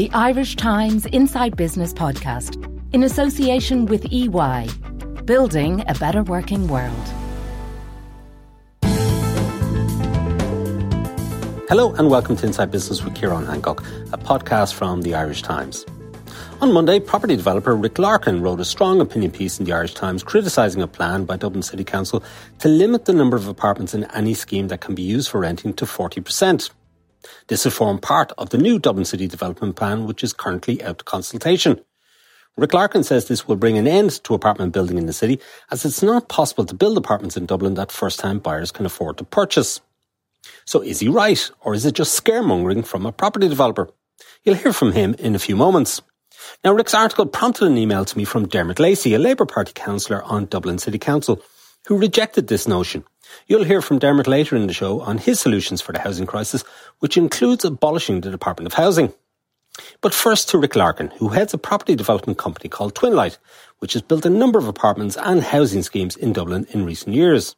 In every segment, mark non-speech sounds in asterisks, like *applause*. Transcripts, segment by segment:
the Irish Times Inside Business podcast in association with EY, building a better working world. Hello and welcome to Inside Business with Ciarán Hancock, a podcast from the Irish Times. On Monday, property developer Rick Larkin wrote a strong opinion piece in the Irish Times criticising a plan by Dublin City Council to limit the number of apartments in any scheme that can be used for renting to 40%. This will form part of the new Dublin City Development Plan, which is currently out to consultation. Rick Larkin says this will bring an end to apartment building in the city, as it's not possible to build apartments in Dublin that first time buyers can afford to purchase. So is he right, or is it just scaremongering from a property developer? You'll hear from him in a few moments. Now, Rick's article prompted an email to me from Dermot Lacey, a Labour Party councillor on Dublin City Council, who rejected this notion. You'll hear from Dermot later in the show on his solutions for the housing crisis, which includes abolishing the Department of Housing. But first to Rick Larkin, who heads a property development company called Twinlite, which has built a number of apartments and housing schemes in Dublin in recent years.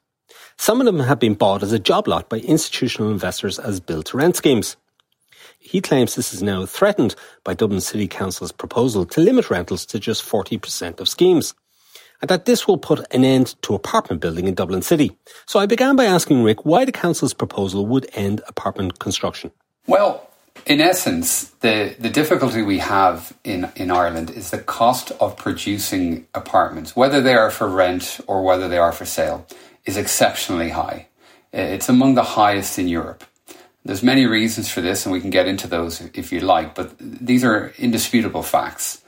Some of them have been bought as a job lot by institutional investors as build to rent schemes. He claims this is now threatened by Dublin City Council's proposal to limit rentals to just 40% of schemes, and that this will put an end to apartment building in Dublin City. So I began by asking Rick why the Council's proposal would end apartment construction. Well, in essence, the, the difficulty we have in, in Ireland is the cost of producing apartments, whether they are for rent or whether they are for sale, is exceptionally high. It's among the highest in Europe. There's many reasons for this, and we can get into those if you like, but these are indisputable facts.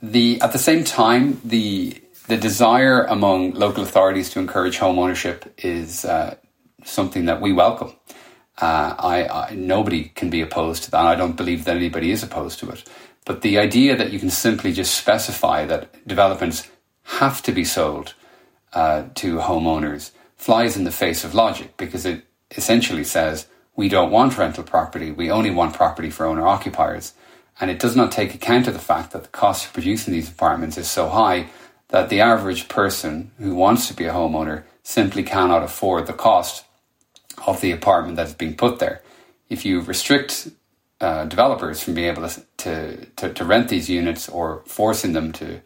The at the same time, the the desire among local authorities to encourage home ownership is uh, something that we welcome. Uh, I, I, nobody can be opposed to that. I don't believe that anybody is opposed to it. But the idea that you can simply just specify that developments have to be sold uh, to homeowners flies in the face of logic because it essentially says we don't want rental property. We only want property for owner occupiers. And it does not take account of the fact that the cost of producing these apartments is so high that the average person who wants to be a homeowner simply cannot afford the cost of the apartment that's being put there. If you restrict uh, developers from being able to, to, to, rent these units or forcing them to,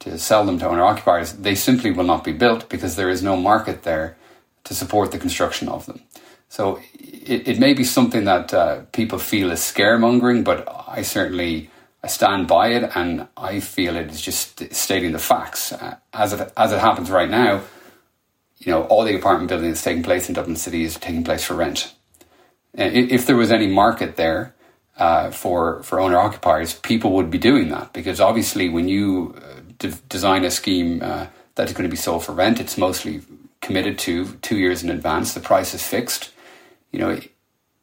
to sell them to owner occupiers, they simply will not be built because there is no market there to support the construction of them. So it, it may be something that uh, people feel is scaremongering, but I certainly I stand by it, and I feel it is just stating the facts uh, as it as it happens right now. You know, all the apartment building that's taking place in Dublin City is taking place for rent. If there was any market there uh, for for owner occupiers, people would be doing that because obviously, when you uh, de- design a scheme uh, that is going to be sold for rent, it's mostly committed to two years in advance. The price is fixed you know,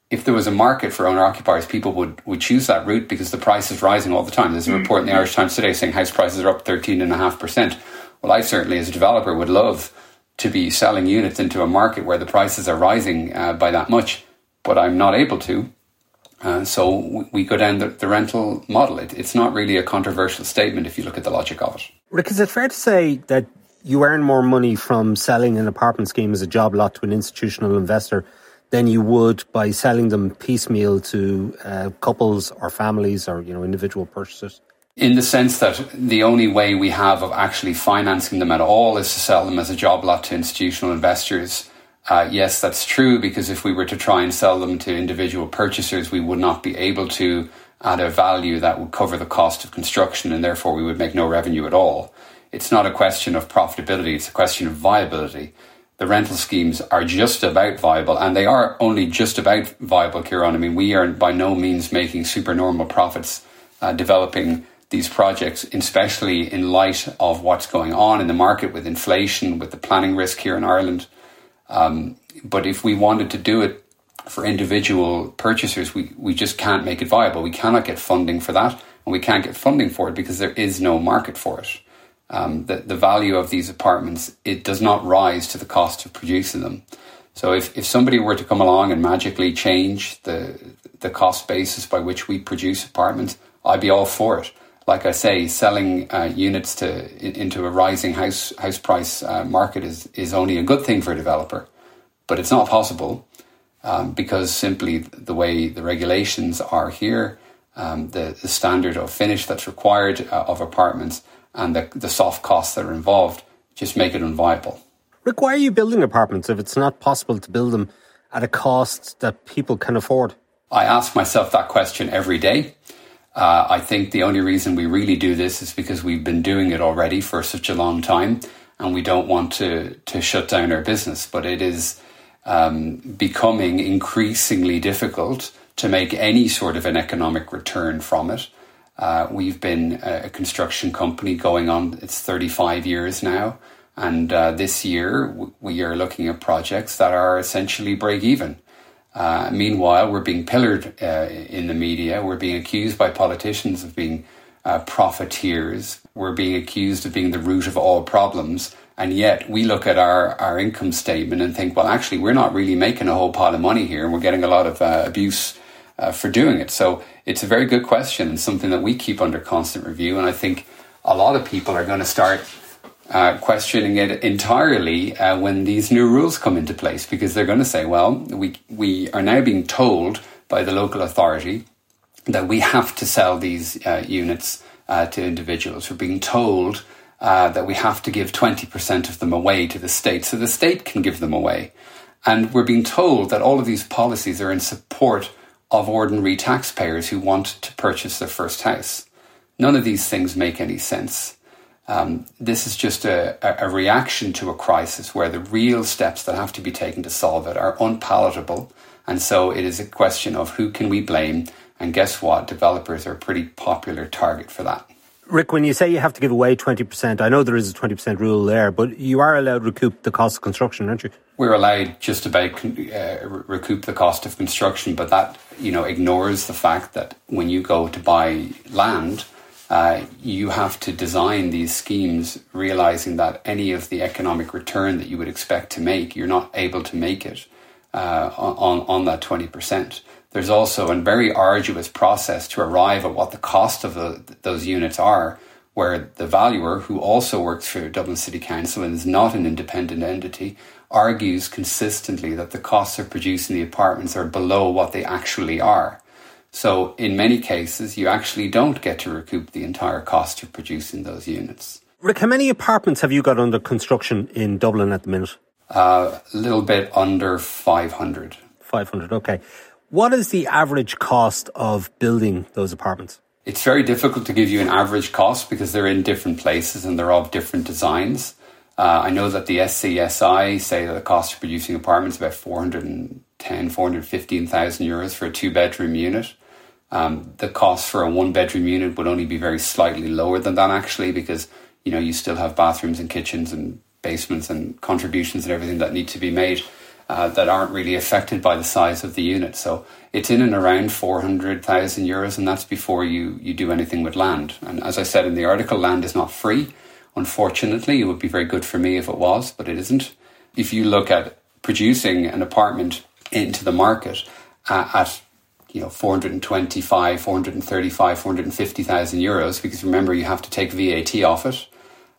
if there was a market for owner occupiers, people would, would choose that route because the price is rising all the time. There's a mm-hmm. report in the Irish Times today saying house prices are up 13.5%. Well, I certainly, as a developer, would love to be selling units into a market where the prices are rising uh, by that much, but I'm not able to. Uh, so we go down the, the rental model. It, it's not really a controversial statement if you look at the logic of it. Rick, is it fair to say that you earn more money from selling an apartment scheme as a job lot to an institutional investor than you would by selling them piecemeal to uh, couples or families or you know individual purchasers? In the sense that the only way we have of actually financing them at all is to sell them as a job lot to institutional investors. Uh, yes, that's true because if we were to try and sell them to individual purchasers, we would not be able to add a value that would cover the cost of construction and therefore we would make no revenue at all. It's not a question of profitability, it's a question of viability the rental schemes are just about viable, and they are only just about viable, Ciarán. I mean, we are by no means making supernormal profits uh, developing these projects, especially in light of what's going on in the market with inflation, with the planning risk here in Ireland. Um, but if we wanted to do it for individual purchasers, we, we just can't make it viable. We cannot get funding for that, and we can't get funding for it because there is no market for it um, the, the value of these apartments, it does not rise to the cost of producing them. So if, if somebody were to come along and magically change the the cost basis by which we produce apartments, I'd be all for it. Like I say, selling uh, units to into a rising house house price uh, market is is only a good thing for a developer, but it's not possible um, because simply the way the regulations are here, um, the, the standard of finish that's required uh, of apartments and the, the soft costs that are involved just make it unviable. Rick, why are you building apartments if it's not possible to build them at a cost that people can afford? I ask myself that question every day. Uh, I think the only reason we really do this is because we've been doing it already for such a long time and we don't want to, to shut down our business. But it is um, becoming increasingly difficult to make any sort of an economic return from it. Uh, we've been a construction company going on, it's 35 years now. And uh, this year, we are looking at projects that are essentially break even. Uh, meanwhile, we're being pillared uh, in the media. We're being accused by politicians of being uh, profiteers. We're being accused of being the root of all problems. And yet we look at our, our income statement and think, well, actually, we're not really making a whole pile of money here and we're getting a lot of uh, abuse uh, for doing it. So it's a very good question and something that we keep under constant review. And I think a lot of people are going to start uh, questioning it entirely uh, when these new rules come into place because they're going to say, well, we, we are now being told by the local authority that we have to sell these uh, units uh, to individuals. We're being told uh, that we have to give 20% of them away to the state so the state can give them away. And we're being told that all of these policies are in support of ordinary taxpayers who want to purchase their first house. None of these things make any sense. Um, this is just a, a, reaction to a crisis where the real steps that have to be taken to solve it are unpalatable. And so it is a question of who can we blame? And guess what? Developers are a pretty popular target for that. Rick, when you say you have to give away 20%, I know there is a 20% rule there, but you are allowed to recoup the cost of construction, aren't you? We're allowed just about uh, recoup the cost of construction, but that, you know, ignores the fact that when you go to buy land, uh, you have to design these schemes realizing that any of the economic return that you would expect to make, you're not able to make it uh, on, on that 20%. There's also a very arduous process to arrive at what the cost of the, those units are, where the valuer, who also works for Dublin City Council and is not an independent entity, argues consistently that the costs of producing the apartments are below what they actually are. So in many cases, you actually don't get to recoup the entire cost of producing those units. Rick, how many apartments have you got under construction in Dublin at the minute? Uh, a little bit under 500. 500, okay. What is the average cost of building those apartments? It's very difficult to give you an average cost because they're in different places and they're of different designs. Uh, I know that the SCSI say that the cost of producing apartments is about 410, 415,000 euros for a two bedroom unit. Um, the cost for a one bedroom unit would only be very slightly lower than that actually because you know you still have bathrooms and kitchens and basements and contributions and everything that need to be made uh, that aren't really affected by the size of the unit. So it's in and around 400,000 euros, and that's before you, you do anything with land. And as I said in the article, land is not free. Unfortunately, it would be very good for me if it was, but it isn't. If you look at producing an apartment into the market uh, at you know 425 435 450,000 euros because remember you have to take VAT off it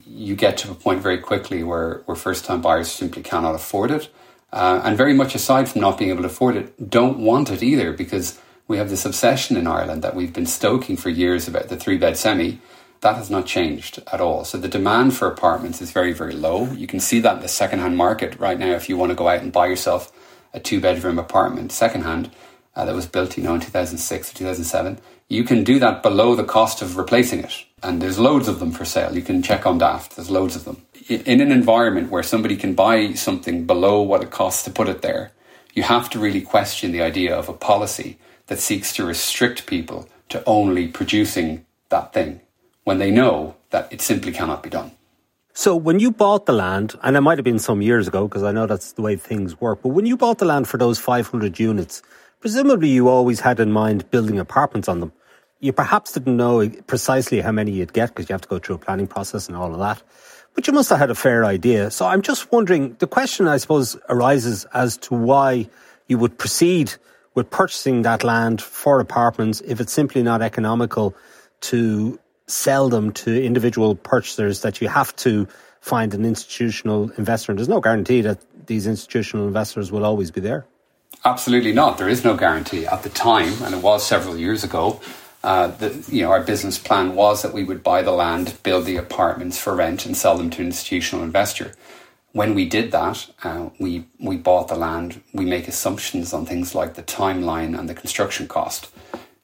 you get to a point very quickly where where first time buyers simply cannot afford it uh, and very much aside from not being able to afford it don't want it either because we have this obsession in Ireland that we've been stoking for years about the three bed semi that has not changed at all so the demand for apartments is very very low you can see that in the second hand market right now if you want to go out and buy yourself a two bedroom apartment second hand uh, that was built, you know, in 2006 or 2007, you can do that below the cost of replacing it. And there's loads of them for sale. You can check on Daft. There's loads of them. In an environment where somebody can buy something below what it costs to put it there, you have to really question the idea of a policy that seeks to restrict people to only producing that thing when they know that it simply cannot be done. So when you bought the land, and it might have been some years ago because I know that's the way things work, but when you bought the land for those 500 units, Presumably, you always had in mind building apartments on them. You perhaps didn't know precisely how many you'd get because you have to go through a planning process and all of that. But you must have had a fair idea. So I'm just wondering the question, I suppose, arises as to why you would proceed with purchasing that land for apartments if it's simply not economical to sell them to individual purchasers that you have to find an institutional investor. And there's no guarantee that these institutional investors will always be there. Absolutely not. There is no guarantee at the time, and it was several years ago. Uh, the, you know, our business plan was that we would buy the land, build the apartments for rent, and sell them to an institutional investor. When we did that, uh, we we bought the land. We make assumptions on things like the timeline and the construction cost.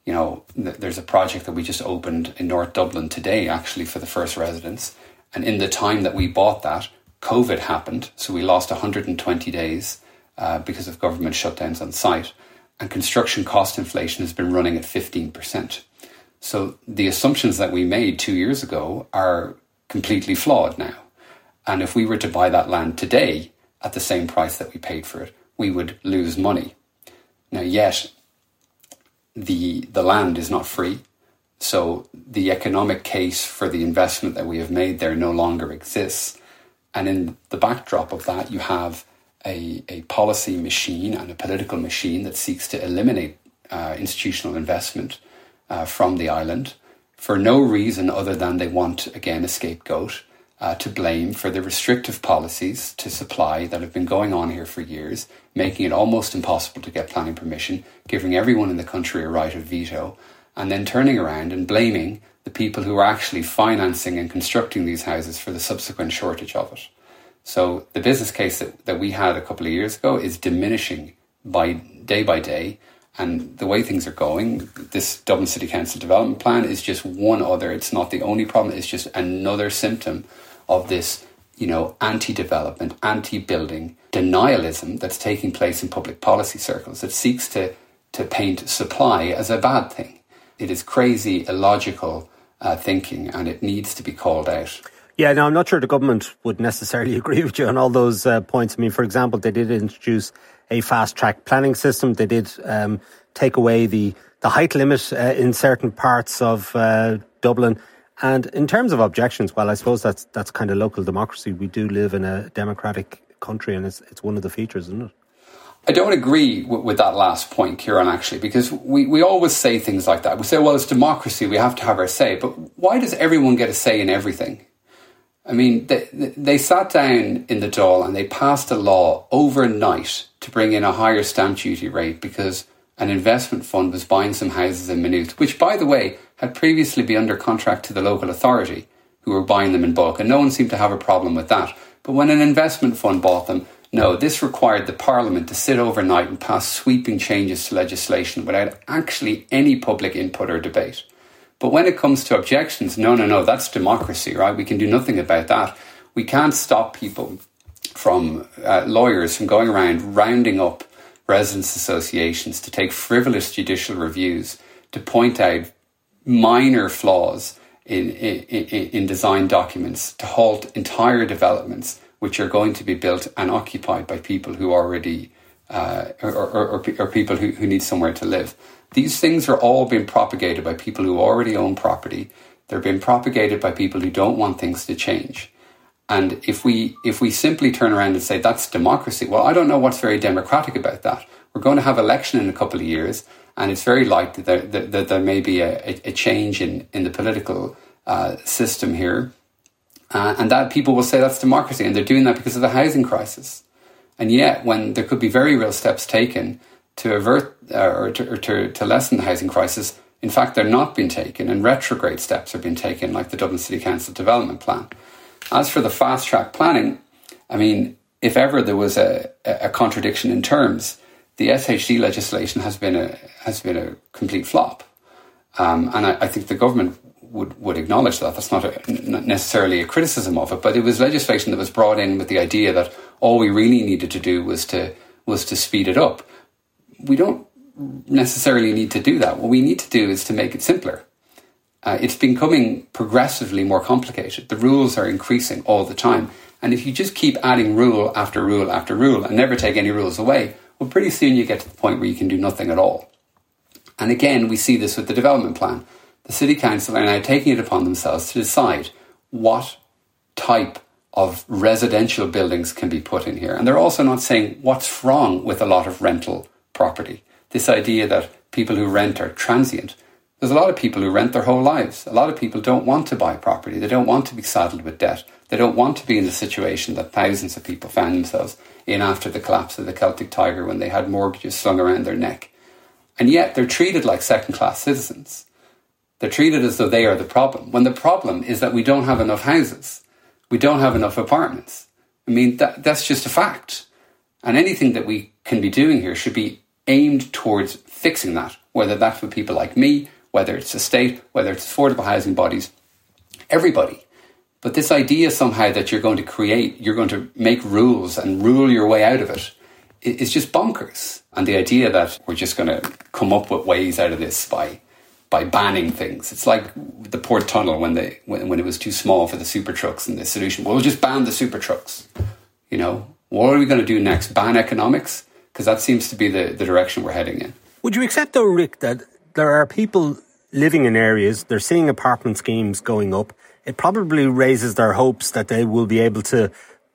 You know, th- there's a project that we just opened in North Dublin today, actually for the first residents. And in the time that we bought that, COVID happened, so we lost 120 days uh, because of government shutdowns on site. And construction cost inflation has been running at 15%. So the assumptions that we made two years ago are completely flawed now. And if we were to buy that land today at the same price that we paid for it, we would lose money. Now, yet the the land is not free, so the economic case for the investment that we have made there no longer exists. And in the backdrop of that, you have a, a policy machine and a political machine that seeks to eliminate uh, institutional investment uh, from the island for no reason other than they want, again, a scapegoat uh, to blame for the restrictive policies to supply that have been going on here for years, making it almost impossible to get planning permission, giving everyone in the country a right of veto, and then turning around and blaming the people who are actually financing and constructing these houses for the subsequent shortage of it. So the business case that, that we had a couple of years ago is diminishing by day by day and the way things are going, this Dublin City Council development plan is just one other. It's not the only problem. It's just another symptom of this, you know, anti-development, anti-building denialism that's taking place in public policy circles that seeks to to paint supply as a bad thing. It is crazy, illogical uh, thinking, and it needs to be called out. Yeah, now I'm not sure the government would necessarily *laughs* agree with you on all those uh, points. I mean, for example, they did introduce a fast track planning system. They did um, take away the, the height limit uh, in certain parts of uh, Dublin. And in terms of objections, well, I suppose that's that's kind of local democracy. We do live in a democratic country, and it's it's one of the features, isn't it? I don't agree with, with, that last point, Ciarán, actually, because we, we always say things like that. We say, well, it's democracy, we have to have our say. But why does everyone get a say in everything? I mean, they, they sat down in the Dáil and they passed a law overnight to bring in a higher stamp duty rate because an investment fund was buying some houses in Maynooth, which, by the way, had previously been under contract to the local authority who were buying them in bulk, and no one seemed to have a problem with that. But when an investment fund bought them, no, this required the Parliament to sit overnight and pass sweeping changes to legislation without actually any public input or debate. But when it comes to objections, no, no, no, that's democracy, right? We can do nothing about that. We can't stop people from uh, lawyers from going around rounding up residents' associations to take frivolous judicial reviews to point out minor flaws in, in, in design documents to halt entire developments which are going to be built and occupied by people who already uh, or, or, or, or, people who, who need somewhere to live. These things are all being propagated by people who already own property. They're being propagated by people who don't want things to change. And if we if we simply turn around and say that's democracy, well, I don't know what's very democratic about that. We're going to have election in a couple of years, and it's very likely that there, that there may be a, a, change in in the political uh, system here, uh, and that people will say that's democracy, and they're doing that because of the housing crisis. And yet, when there could be very real steps taken to avert uh, or, to, or to, to lessen the housing crisis, in fact, they're not being taken, and retrograde steps are being taken, like the Dublin City Council Development Plan. As for the fast track planning, I mean, if ever there was a, a contradiction in terms, the SHD legislation has been a has been a complete flop, um, and I, I, think the government would would acknowledge that. That's not, a, not necessarily a criticism of it, but it was legislation that was brought in with the idea that all we really needed to do was to was to speed it up. We don't necessarily need to do that. What we need to do is to make it simpler. Uh, it's becoming progressively more complicated. The rules are increasing all the time. And if you just keep adding rule after rule after rule and never take any rules away, well, pretty soon you get to the point where you can do nothing at all. And again, we see this with the development plan. The City Council are now taking it upon themselves to decide what type of residential buildings can be put in here. And they're also not saying what's wrong with a lot of rental property. This idea that people who rent are transient. There's a lot of people who rent their whole lives. A lot of people don't want to buy property. They don't want to be saddled with debt. They don't want to be in the situation that thousands of people found themselves in after the collapse of the Celtic Tiger when they had mortgages slung around their neck. And yet they're treated like second class citizens. They're treated as though they are the problem. When the problem is that we don't have enough houses, we don't have enough apartments. I mean, that, that's just a fact. And anything that we can be doing here should be aimed towards fixing that, whether that's for people like me, whether it's the state, whether it's affordable housing bodies, everybody. But this idea somehow that you're going to create, you're going to make rules and rule your way out of it is just bonkers. And the idea that we're just going to come up with ways out of this by by banning things. It's like the port tunnel when they when, when it was too small for the super trucks and the solution. Well, we'll just ban the super trucks. You know, what are we going to do next? Ban economics? Because that seems to be the, the direction we're heading in. Would you accept though, Rick, that there are people living in areas, they're seeing apartment schemes going up. It probably raises their hopes that they will be able to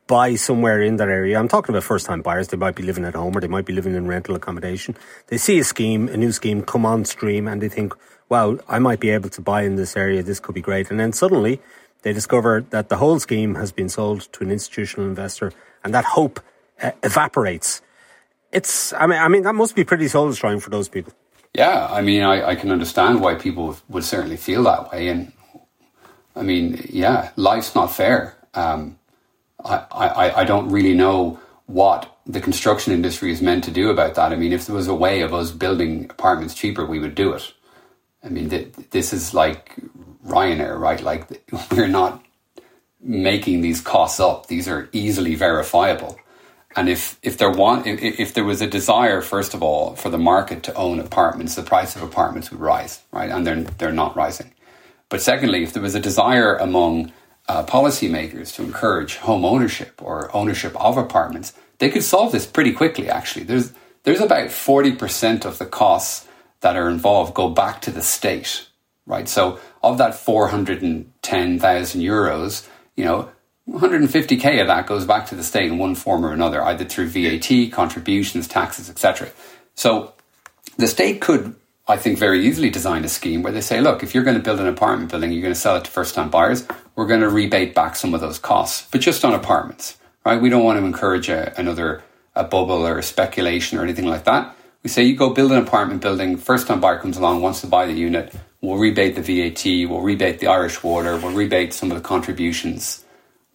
buy somewhere in that area. I'm talking about first time buyers. They might be living at home or they might be living in rental accommodation. They see a scheme, a new scheme come on stream and they think, wow, I might be able to buy in this area. This could be great. And then suddenly they discover that the whole scheme has been sold to an institutional investor and that hope uh, evaporates. It's, I mean, I mean, that must be pretty soul destroying for those people. Yeah. I mean, I, I can understand why people would certainly feel that way. And I mean, yeah, life's not fair. Um, I, I, I don't really know what the construction industry is meant to do about that. I mean, if there was a way of us building apartments cheaper, we would do it. I mean, th- this is like Ryanair, right? Like *laughs* we're not making these costs up; these are easily verifiable. And if if there want if, if there was a desire, first of all, for the market to own apartments, the price of apartments would rise, right? And they're they're not rising. But secondly, if there was a desire among uh, policymakers to encourage home ownership or ownership of apartments, they could solve this pretty quickly. Actually, there's there's about forty percent of the costs that are involved go back to the state, right? So of that 410,000 euros, you know, 150k of that goes back to the state in one form or another, either through VAT, contributions, taxes, etc. So the state could, I think, very easily design a scheme where they say, look, if you're going to build an apartment building, you're going to sell it to first time buyers, we're going to rebate back some of those costs, but just on apartments, right? We don't want to encourage a, another a bubble or a speculation or anything like that. We say you go build an apartment building, first time buyer comes along, wants to buy the unit, we'll rebate the VAT, we'll rebate the Irish water, we'll rebate some of the contributions.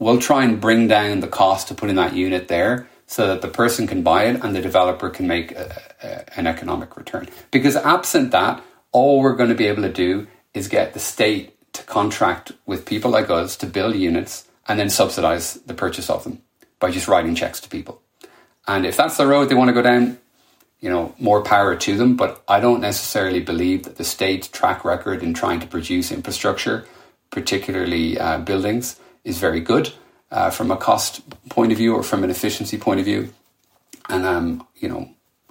We'll try and bring down the cost to putting that unit there so that the person can buy it and the developer can make a, a, an economic return. Because absent that, all we're going to be able to do is get the state to contract with people like us to build units and then subsidize the purchase of them by just writing checks to people. And if that's the road they want to go down, you know, more power to them. But I don't necessarily believe that the state's track record in trying to produce infrastructure, particularly uh, buildings, is very good uh, from a cost point of view or from an efficiency point of view. And um, you know,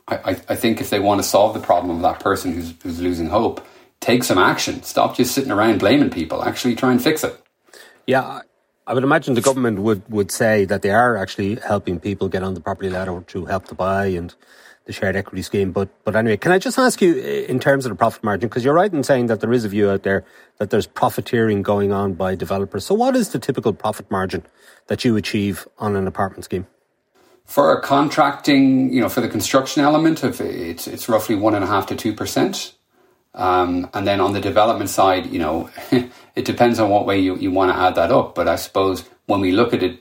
I, I think if they want to solve the problem of that person who's who's losing hope, take some action. Stop just sitting around blaming people. Actually, try and fix it. Yeah, I would imagine the government would, would say that they are actually helping people get on the property ladder to help to buy and the shared equity scheme. But but anyway, can I just ask you in terms of the profit margin? Because you're right in saying that there is a view out there that there's profiteering going on by developers. So what is the typical profit margin that you achieve on an apartment scheme? For a contracting, you know, for the construction element of it, it's it's roughly one and a half to two percent. Um, and then on the development side, you know, *laughs* it depends on what way you, you want to add that up. But I suppose when we look at it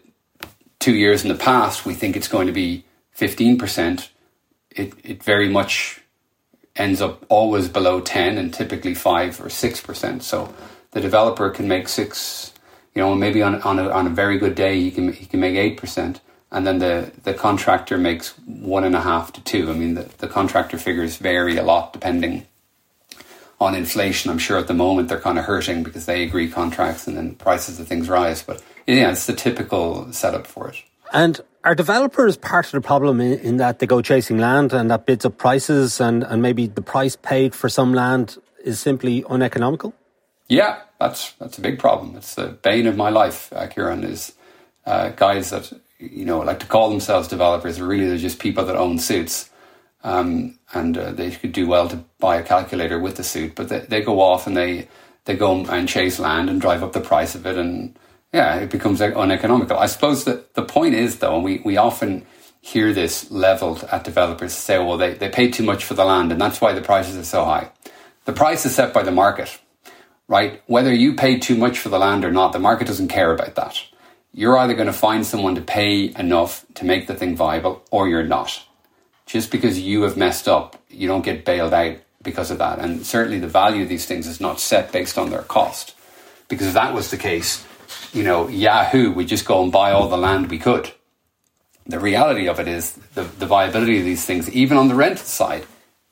two years in the past, we think it's going to be 15% it, it very much ends up always below 10 and typically 5 or 6%. So the developer can make 6, you know, maybe on, on, a, on a very good day, he can, he can make 8%. And then the, the contractor makes one and a half to two. I mean, the, the contractor figures vary a lot depending on inflation. I'm sure at the moment they're kind of hurting because they agree contracts and then prices of things rise. But yeah, it's the typical setup for it. And are developers part of the problem in, in, that they go chasing land and that bids up prices and, and maybe the price paid for some land is simply uneconomical? Yeah, that's that's a big problem. It's the bane of my life, uh, Ciarán, is uh, guys that you know like to call themselves developers. but Really, they're just people that own suits, um, and uh, they could do well to buy a calculator with the suit, but they, they go off and they they go and chase land and drive up the price of it and yeah, it becomes uneconomical. I suppose that the point is, though, and we, we often hear this leveled at developers say, well, they, they pay too much for the land, and that's why the prices are so high. The price is set by the market. right? Whether you pay too much for the land or not, the market doesn't care about that. You're either going to find someone to pay enough to make the thing viable or you're not. Just because you have messed up, you don't get bailed out because of that. And certainly the value of these things is not set based on their cost. Because if that was the case, you know, Yahoo, we just go and buy all the land we could. The reality of it is the, the viability of these things, even on the rental side,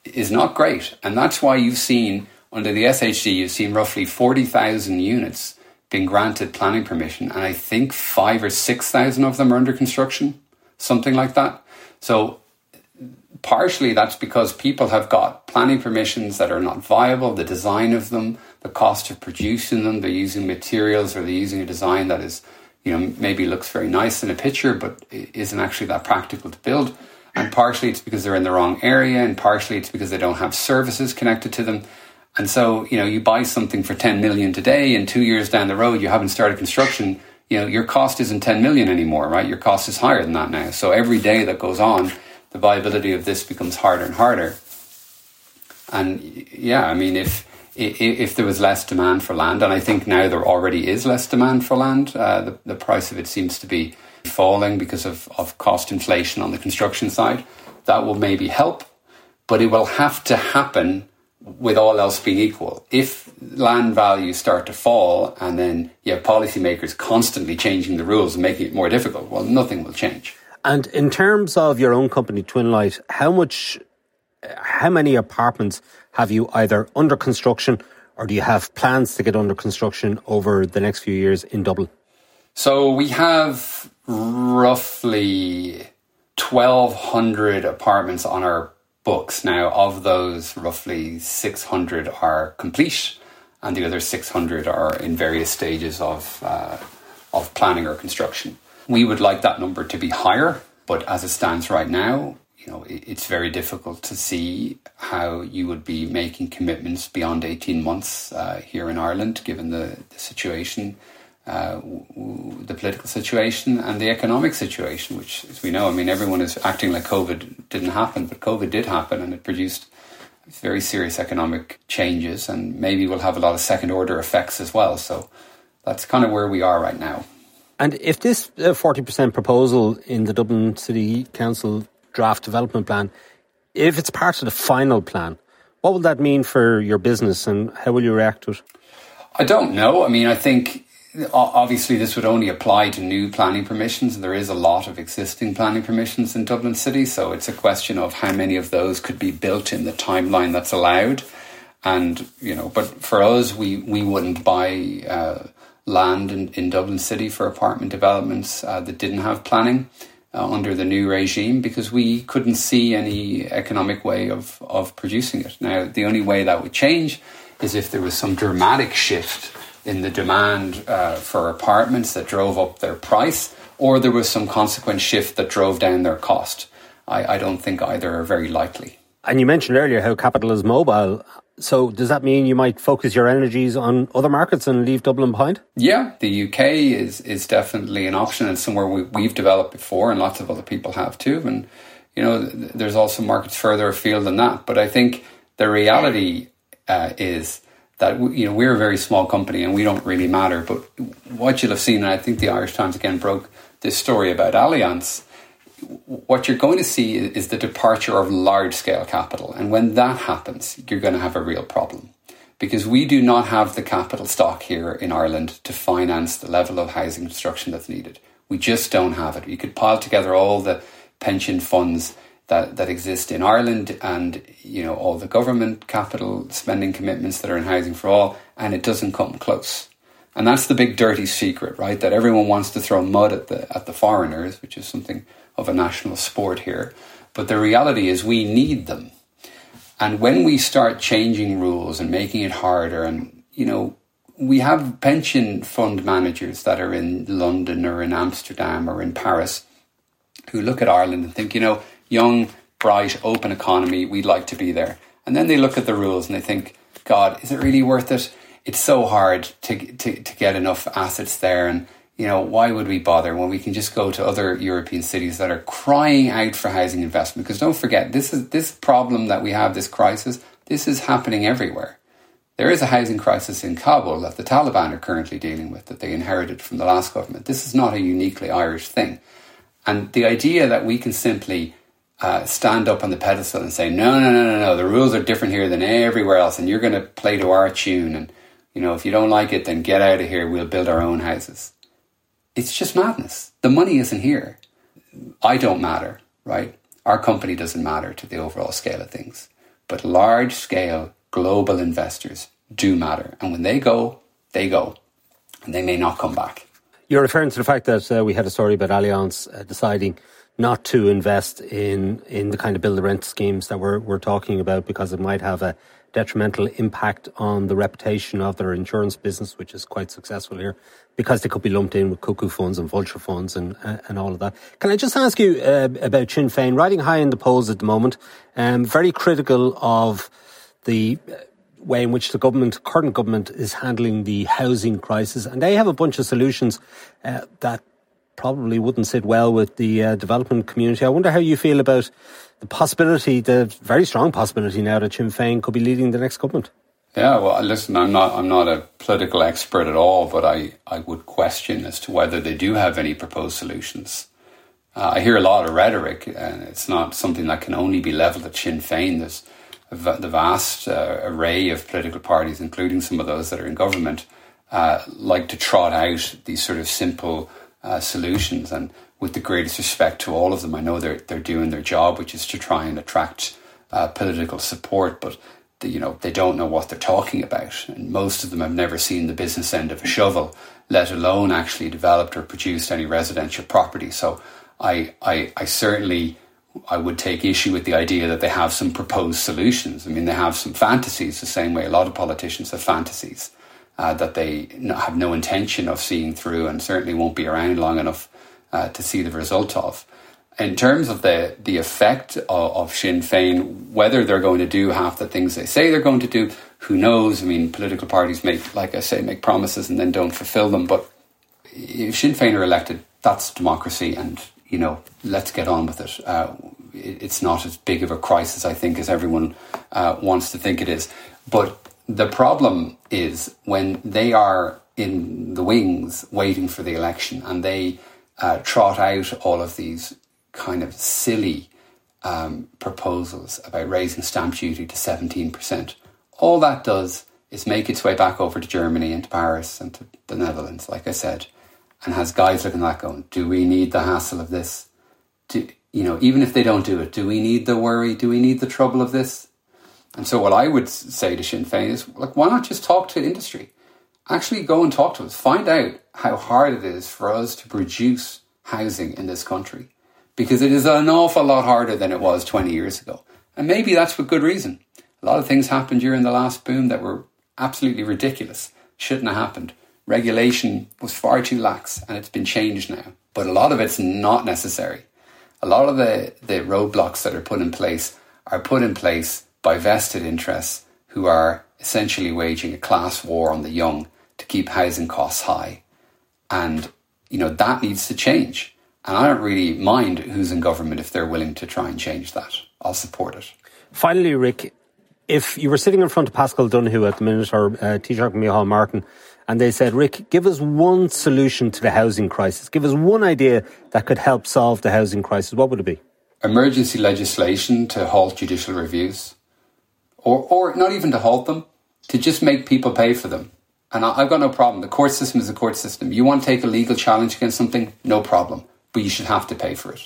is not great. And that's why you've seen under the SHD, you've seen roughly 40,000 units being granted planning permission, and I think five or 6,000 of them are under construction, something like that. So, partially that's because people have got planning permissions that are not viable, the design of them, the cost of producing them, they're using materials or they're using a design that is, you know, maybe looks very nice in a picture, but isn't actually that practical to build. And partially it's because they're in the wrong area, and partially it's because they don't have services connected to them. And so, you know, you buy something for 10 million today and two years down the road, you haven't started construction, you know, your cost isn't 10 million anymore, right? Your cost is higher than that now. So every day that goes on, the viability of this becomes harder and harder. And yeah, I mean, if, if, there was less demand for land, and I think now there already is less demand for land, uh, the, the price of it seems to be falling because of, of cost inflation on the construction side. That will maybe help, but it will have to happen with all else being equal, if land values start to fall and then you have policymakers constantly changing the rules and making it more difficult, well, nothing will change. And in terms of your own company, Twinlite, how much, how many apartments have you either under construction or do you have plans to get under construction over the next few years in Dublin? So we have roughly 1,200 apartments on our books. Now, of those, roughly 600 are complete, and the other 600 are in various stages of, uh, of planning or construction. We would like that number to be higher, but as it stands right now, you know, it's very difficult to see how you would be making commitments beyond 18 months uh, here in Ireland, given the, the situation uh, the political situation and the economic situation, which, as we know, I mean, everyone is acting like COVID didn't happen, but COVID did happen and it produced very serious economic changes, and maybe we'll have a lot of second order effects as well. So that's kind of where we are right now. And if this uh, 40% proposal in the Dublin City Council draft development plan, if it's part of the final plan, what will that mean for your business and how will you react to it? I don't know. I mean, I think obviously this would only apply to new planning permissions and there is a lot of existing planning permissions in Dublin City so it's a question of how many of those could be built in the timeline that's allowed and you know but for us we we wouldn't buy uh, land in, in Dublin City for apartment developments uh, that didn't have planning uh, under the new regime because we couldn't see any economic way of of producing it now the only way that would change is if there was some dramatic shift in the demand uh, for apartments that drove up their price, or there was some consequent shift that drove down their cost. I, I don't think either are very likely. And you mentioned earlier how capital is mobile. So does that mean you might focus your energies on other markets and leave Dublin behind? Yeah, the UK is is definitely an option and somewhere we, have developed before, and lots of other people have too. And you know, there's also markets further afield than that. But I think the reality uh, is that you know we're a very small company and we don't really matter. But what you'll have seen, and I think the Irish Times again broke this story about Allianz. What you're going to see is the departure of large scale capital, and when that happens, you're going to have a real problem because we do not have the capital stock here in Ireland to finance the level of housing construction that's needed. We just don't have it. You could pile together all the pension funds that, that exist in Ireland and you know all the government capital spending commitments that are in housing for all and it doesn't come close and that's the big dirty secret right that everyone wants to throw mud at the at the foreigners which is something of a national sport here but the reality is we need them and when we start changing rules and making it harder and you know we have pension fund managers that are in London or in Amsterdam or in Paris who look at Ireland and think you know young, bright, open economy. We'd like to be there. And then they look at the rules and they think, God, is it really worth it? It's so hard to, to, to get enough assets there. And, you know, why would we bother when we can just go to other European cities that are crying out for housing investment? Because don't forget, this is this problem that we have, this crisis, this is happening everywhere. There is a housing crisis in Kabul that the Taliban are currently dealing with that they inherited from the last government. This is not a uniquely Irish thing. And the idea that we can simply uh, stand up on the pedestal and say, no, no, no, no, no, the rules are different here than everywhere else, and you're going to play to our tune. And, you know, if you don't like it, then get out of here. We'll build our own houses. It's just madness. The money isn't here. I don't matter, right? Our company doesn't matter to the overall scale of things. But large scale global investors do matter. And when they go, they go. And they may not come back. You're referring to the fact that uh, we had a story about Allianz uh, deciding not to invest in in the kind of build to rent schemes that we're we're talking about because it might have a detrimental impact on the reputation of their insurance business, which is quite successful here, because they could be lumped in with cuckoo funds and vulture funds and uh, and all of that. Can I just ask you uh, about Sinn Féin riding high in the polls at the moment, um, very critical of the uh, way in which the government, current government, is handling the housing crisis, and they have a bunch of solutions uh, that probably wouldn't sit well with the uh, development community. I wonder how you feel about the possibility, the very strong possibility now that Sinn Féin could be leading the next government. Yeah, well, listen, I'm not I'm not a political expert at all, but I, I would question as to whether they do have any proposed solutions. Uh, I hear a lot of rhetoric, and it's not something that can only be levelled at Sinn Féin. There's the vast uh, array of political parties, including some of those that are in government, uh, like to trot out these sort of simple uh, solutions. And with the greatest respect to all of them, I know they're they're doing their job, which is to try and attract uh, political support, but. The, you know they don't know what they're talking about, and most of them have never seen the business end of a shovel, let alone actually developed or produced any residential property. So, I I, I certainly I would take issue with the idea that they have some proposed solutions. I mean, they have some fantasies, the same way a lot of politicians have fantasies uh, that they have no intention of seeing through and certainly won't be around long enough uh, to see the result of. In terms of the, the effect of, of Sinn Féin, whether they're going to do half the things they say they're going to do, who knows? I mean, political parties make, like I say, make promises and then don't fulfill them. But if Sinn Féin are elected, that's democracy, and you know, let's get on with it. Uh, it it's not as big of a crisis, I think, as everyone uh, wants to think it is. But the problem is when they are in the wings waiting for the election and they uh, trot out all of these kind of silly um, proposals about raising stamp duty to 17%. All that does is make its way back over to Germany and to Paris and to the Netherlands, like I said, and has guys looking at that going, do we need the hassle of this? Do, you know, even if they don't do it, do we need the worry? Do we need the trouble of this? And so, what I would say to Sinn Féin is, like, why not just talk to industry? Actually, go and talk to us. Find out how hard it is for us to produce housing in this country, because it is an awful lot harder than it was 20 years ago. And maybe that's for good reason. A lot of things happened during the last boom that were absolutely ridiculous, shouldn't have happened. Regulation was far too lax, and it's been changed now. But a lot of it's not necessary. A lot of the, the roadblocks that are put in place are put in place by vested interests who are essentially waging a class war on the young to keep housing costs high. And, you know, that needs to change. And I don't really mind who's in government if they're willing to try and change that. I'll support it. Finally, Rick, if you were sitting in front of Paschal Donohoe at the minute or uh, Taoiseach Micheál Martin, and they said, Rick, give us one solution to the housing crisis. Give us one idea that could help solve the housing crisis. What would it be? Emergency legislation to halt judicial reviews or, or not even to halt them, to just make people pay for them. And I, have got no problem. The court system is a court system. You want to take a legal challenge against something, no problem, but you should have to pay for it.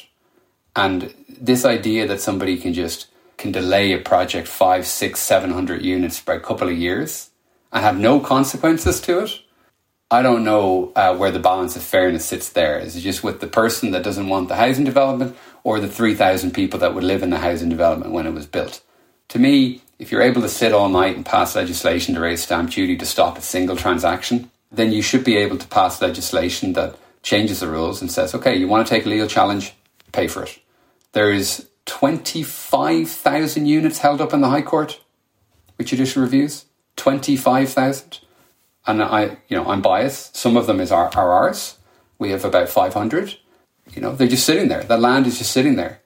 And this idea that somebody can just can delay a project five, six, seven hundred units by a couple of years and have no consequences to it, I don't know uh, where the balance of fairness sits there. Is it just with the person that doesn't want the housing development or the 3,000 people that would live in the housing development when it was built? To me, if you're able to sit all night and pass legislation to raise stamp duty to stop a single transaction, then you should be able to pass legislation that changes the rules and says, okay, you want to take a legal challenge, pay for it. There is 25,000 units held up in the High Court with judicial reviews. 25,000. And I, you know, I'm biased. Some of them is our, are ours. We have about 500. You know, they're just sitting there. The land is just sitting there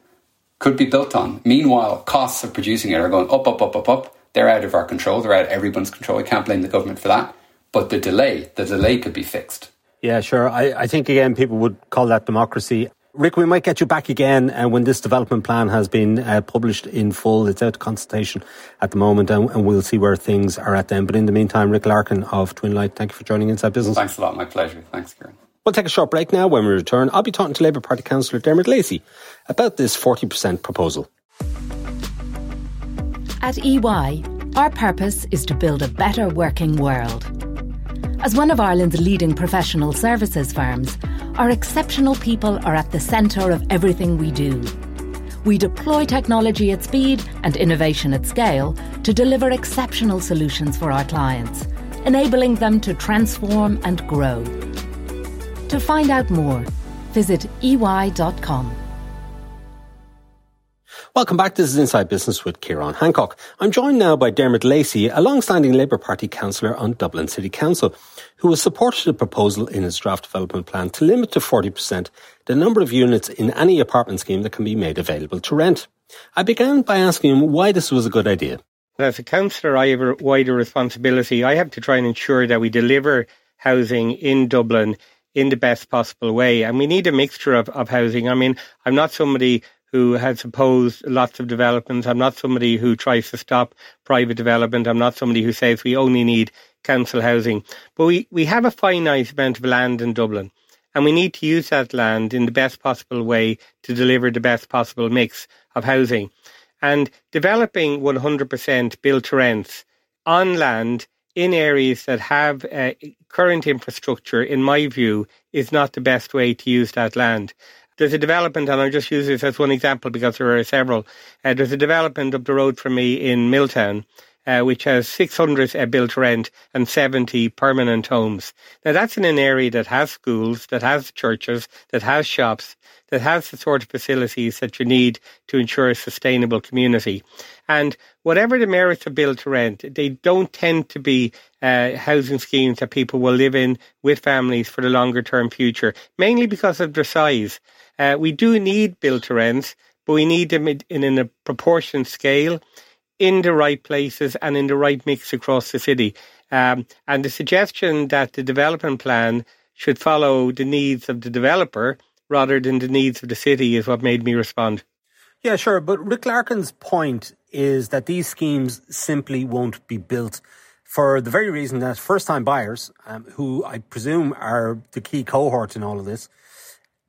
could be built on. Meanwhile, costs of producing it are going up, up, up, up, up. They're out of our control. They're out of everyone's control. I can't blame the government for that. But the delay, the delay could be fixed. Yeah, sure. I, I think, again, people would call that democracy. Rick, we might get you back again uh, when this development plan has been uh, published in full. It's out to consultation at the moment, and, and, we'll see where things are at then. But in the meantime, Rick Larkin of Twinlite, thank you for joining Inside Business. Thanks a lot. My pleasure. Thanks, Ciarán. We'll take a short break now. When we return, I'll be talking to Labour Party Councillor Dermot Lacey about this 40% proposal. At EY, our purpose is to build a better working world. As one of Ireland's leading professional services firms, our exceptional people are at the centre of everything we do. We deploy technology at speed and innovation at scale to deliver exceptional solutions for our clients, enabling them to transform and grow. To find out more, visit ey.com. Welcome back. This is Inside Business with Ciarán Hancock. I'm joined now by Dermot Lacey, a long-standing Labour Party councillor on Dublin City Council, who has supported a proposal in his draft development plan to limit to 40% the number of units in any apartment scheme that can be made available to rent. I began by asking him why this was a good idea. As a councillor, I have a wider responsibility. I have to try and ensure that we deliver housing in Dublin in the best possible way. And we need a mixture of, of housing. I mean, I'm not somebody who has opposed lots of developments. I'm not somebody who tries to stop private development. I'm not somebody who says we only need council housing. But we, we have a finite amount of land in Dublin. And we need to use that land in the best possible way to deliver the best possible mix of housing. And developing 100% built to rents on land in areas that have uh, current infrastructure, in my view, is not the best way to use that land. There's a development, and I'll just use this as one example because there are several. Uh, there's a development up the road from me in Milltown, uh, which has 600 uh, built rent and 70 permanent homes. Now that's in an area that has schools, that has churches, that has shops, that has the sort of facilities that you need to ensure a sustainable community. And whatever the merits of build to rent, they don't tend to be uh, housing schemes that people will live in with families for the longer term future, mainly because of their size. Uh, we do need build to rents, but we need them in, in a proportion scale in the right places and in the right mix across the city. Um, and the suggestion that the development plan should follow the needs of the developer rather than the needs of the city is what made me respond. Yeah, sure. But Rick Larkin's point is that these schemes simply won't be built for the very reason that first time buyers, um, who I presume are the key cohort in all of this,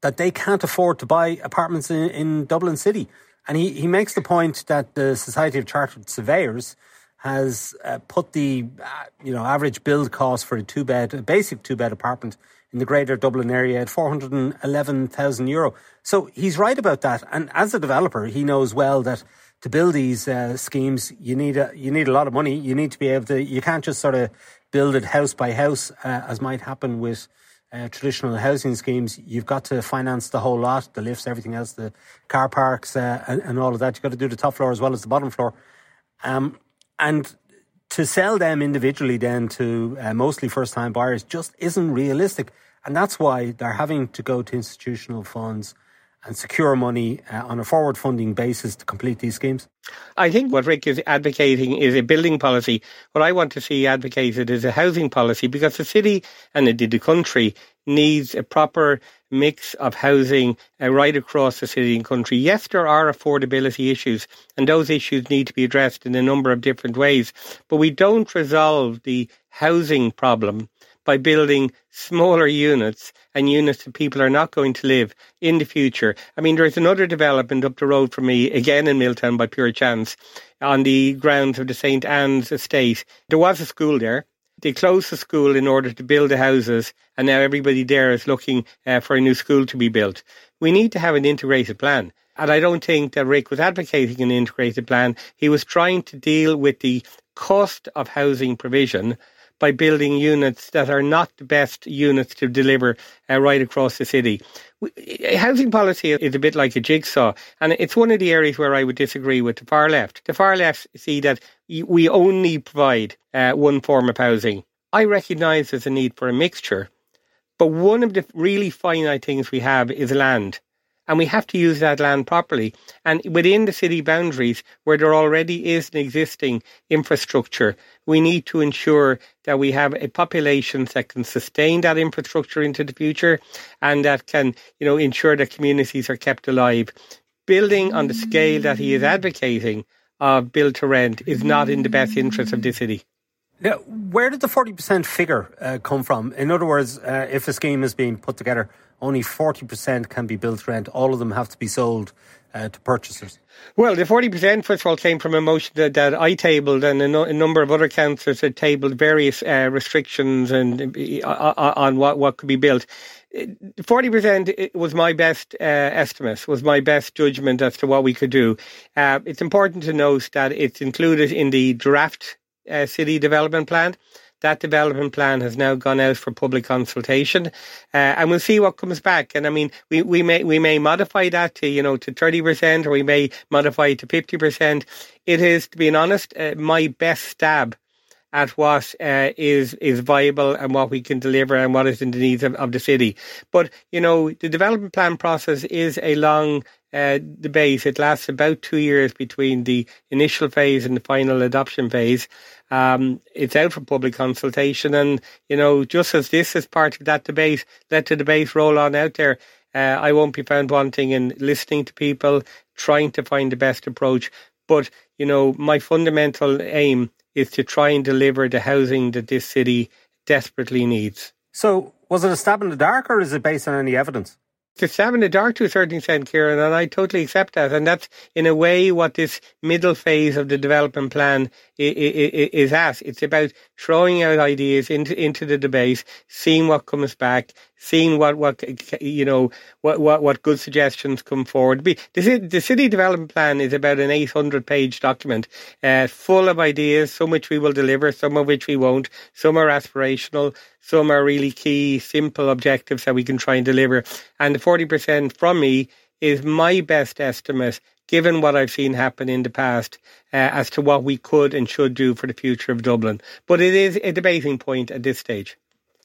that they can't afford to buy apartments in, in Dublin City. And he, he makes the point that the Society of Chartered Surveyors has uh, put the uh, you know average build cost for a two bed, a basic two bed apartment in the greater Dublin area at 411,000 euro. So he's right about that. And as a developer, he knows well that to build these uh, schemes, you need a, you need a lot of money. You need to be able to, you can't just sort of build it house by house, uh, as might happen with uh, traditional housing schemes, you've got to finance the whole lot, the lifts, everything else, the car parks, uh, and, and, all of that. You've got to do the top floor as well as the bottom floor. Um, and to sell them individually then to uh, mostly first time buyers just isn't realistic. And that's why they're having to go to institutional funds and secure money uh, on a forward funding basis to complete these schemes? I think what Rick is advocating is a building policy. What I want to see advocated is a housing policy because the city and indeed the country needs a proper mix of housing uh, right across the city and country. Yes, there are affordability issues, and those issues need to be addressed in a number of different ways. But we don't resolve the housing problem by building smaller units and units that people are not going to live in the future. I mean, there's another development up the road from me, again in Milltown by pure chance, on the grounds of the St. Anne's estate. There was a school there. They closed the school in order to build the houses, and now everybody there is looking uh, for a new school to be built. We need to have an integrated plan. And I don't think that Rick was advocating an integrated plan. He was trying to deal with the cost of housing provision by building units that are not the best units to deliver uh, right across the city. Housing policy is a bit like a jigsaw, and it's one of the areas where I would disagree with the far left. The far left see that we only provide uh, one form of housing. I recognise there's a need for a mixture, but one of the really finite things we have is land. And we have to use that land properly. And within the city boundaries, where there already is an existing infrastructure, we need to ensure that we have a population that can sustain that infrastructure into the future and that can, you know, ensure that communities are kept alive. Building on the scale that he is advocating of build to rent is not in the best interest of the city. Now, where did the 40% figure uh, come from? In other words, uh, if a scheme is being put together, only 40% can be built rent. All of them have to be sold uh, to purchasers. Well, the 40% first of all came from a motion that, that I tabled and a, no, a, number of other councillors had tabled various uh, restrictions and uh, uh, on what, what could be built. 40% was my best uh, estimate, was my best judgment as to what we could do. Uh, it's important to note that it's included in the draft uh, city development plan. That development plan has now gone out for public consultation, uh, and we'll see what comes back. And I mean, we, we may we may modify that to you know to thirty percent, or we may modify it to fifty percent. It is, to be honest, uh, my best stab at what uh, is is viable and what we can deliver and what is in the needs of, of the city. But you know, the development plan process is a long uh, debate. It lasts about two years between the initial phase and the final adoption phase. Um, it's out for public consultation, and you know, just as this is part of that debate, let the debate roll on out there. Uh, I won't be found wanting in listening to people, trying to find the best approach. But you know, my fundamental aim is to try and deliver the housing that this city desperately needs. So, was it a stab in the dark, or is it based on any evidence? It's a stab in the dark to a certain extent, Ciarán, and I totally accept that. And that's, in a way, what this middle phase of the development plan is at. It's about throwing out ideas into into the debate, seeing what comes back, seeing what what you know what what, what good suggestions come forward. The, the city development plan is about an 800 page document, uh, full of ideas, some which we will deliver, some of which we won't. Some are aspirational, some are really key, simple objectives that we can try and deliver. And the 40% from me is my best estimate given what I've seen happen in the past, uh, as to what we could and should do for the future of Dublin. But it is a debating point at this stage.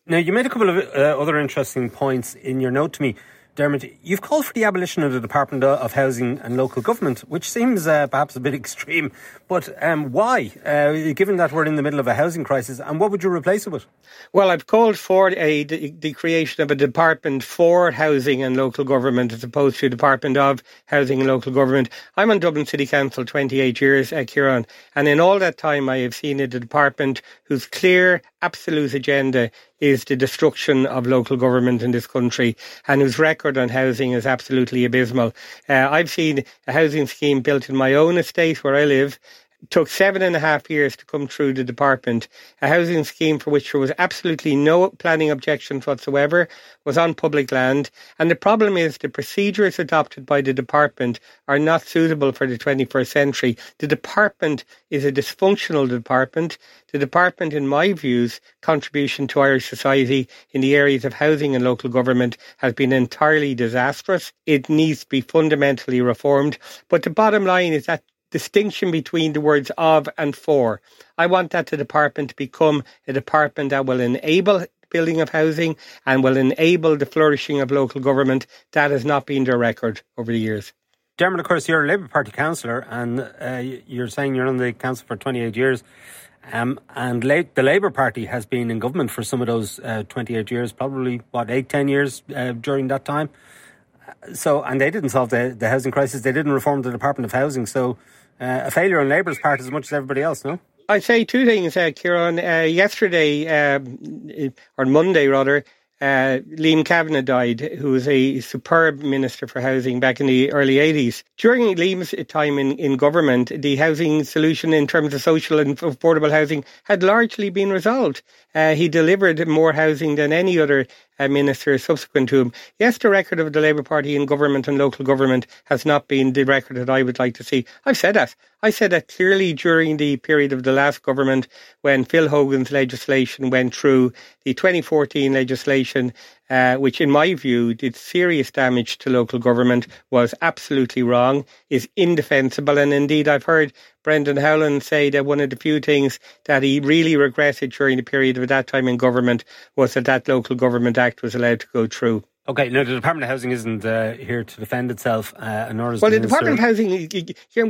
Now, you made a couple of uh, other interesting points in your note to me. Dermot, you've called for the abolition of the Department of Housing and Local Government, which seems uh, perhaps a bit *laughs* extreme. But um, why, uh, given that we're in the middle of a housing crisis, and what would you replace it with? Well, I've called for a, the, creation of a department for housing and local government as opposed to department of housing and local government. I'm on Dublin City Council 28 years, uh, Ciarán, and in all that time I have seen a department whose clear, absolute agenda is the destruction of local government in this country and whose record on housing is absolutely abysmal. Uh, I've seen a housing scheme built in my own estate where I live took seven and a half years to come through the department. A housing scheme for which there was absolutely no planning objections whatsoever was on public land. And the problem is the procedures adopted by the department are not suitable for the 21st century. The department is a dysfunctional department. The department, in my views, contribution to Irish society in the areas of housing and local government has been entirely disastrous. It needs to be fundamentally reformed. But the bottom line is that distinction between the words of and for. I want that the department to become a department that will enable building of housing and will enable the flourishing of local government. That has not been their record over the years. Dermot, of course, you're a Labour Party councillor and uh, you're saying you're on the council for 28 years. Um, and the Labour Party has been in government for some of those uh, 28 years, probably, what, eight, ten years uh, during that time. So, and they didn't solve the, the housing crisis. They didn't reform the Department of Housing. So, uh, a failure on Labour's part as much as everybody else, no? I'd say two things, uh, Ciarán. Uh, yesterday, um, or Monday rather, uh, Liam Kavanagh died, who was a superb minister for housing back in the early 80s. During Liam's time in, in government, the housing solution in terms of social and affordable housing had largely been resolved. Uh, he delivered more housing than any other minister subsequent to him. Yes, the record of the Labour Party in government and local government has not been the record that I would like to see. I've said that. I said that clearly during the period of the last government when Phil Hogan's legislation went through, the 2014 legislation uh, which in my view did serious damage to local government, was absolutely wrong, is indefensible. And indeed, I've heard Brendan Howlin say that one of the few things that he really regretted during the period of that time in government was that that local government act was allowed to go through. Okay, no, the Department of Housing isn't uh, here to defend itself, uh, nor is well, the, the Department of Housing.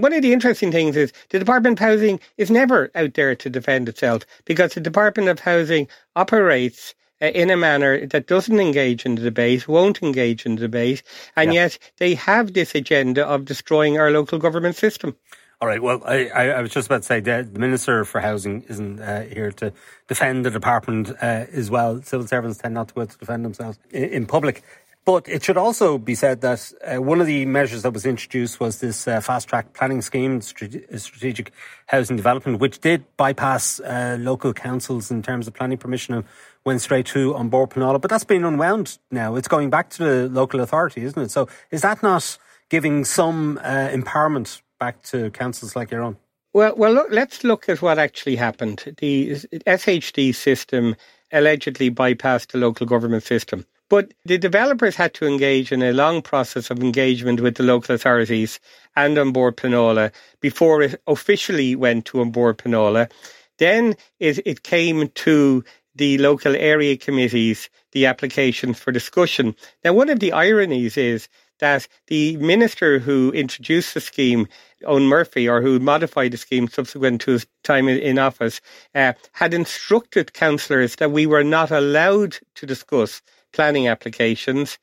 One of the interesting things is the Department of Housing is never out there to defend itself because the Department of Housing operates in a manner that doesn't engage in the debate, won't engage in the debate, and yeah. yet they have this agenda of destroying our local government system. All right. Well, I, I, was just about to say that the Minister for Housing isn't uh, here to defend the department uh, as well. Civil servants tend not to to defend themselves in, in public. But it should also be said that uh, one of the measures that was introduced was this uh, fast track planning scheme, strategic housing development, which did bypass uh, local councils in terms of planning permission and went straight to An Bord Pleanála. But that's been unwound now. It's going back to the local authority, isn't it? So is that not giving some uh, empowerment back to councils like your own? Well, well, look, let's look at what actually happened. The SHD system allegedly bypassed the local government system. But the developers had to engage in a long process of engagement with the local authorities and An Bord Pleanála before it officially went to An Bord Pleanála. Then it, it came to the local area committees, the applications for discussion. Now, one of the ironies is that the minister who introduced the scheme, Eoghan Murphy, or who modified the scheme subsequent to his time in office, uh, had instructed councillors that we were not allowed to discuss planning applications.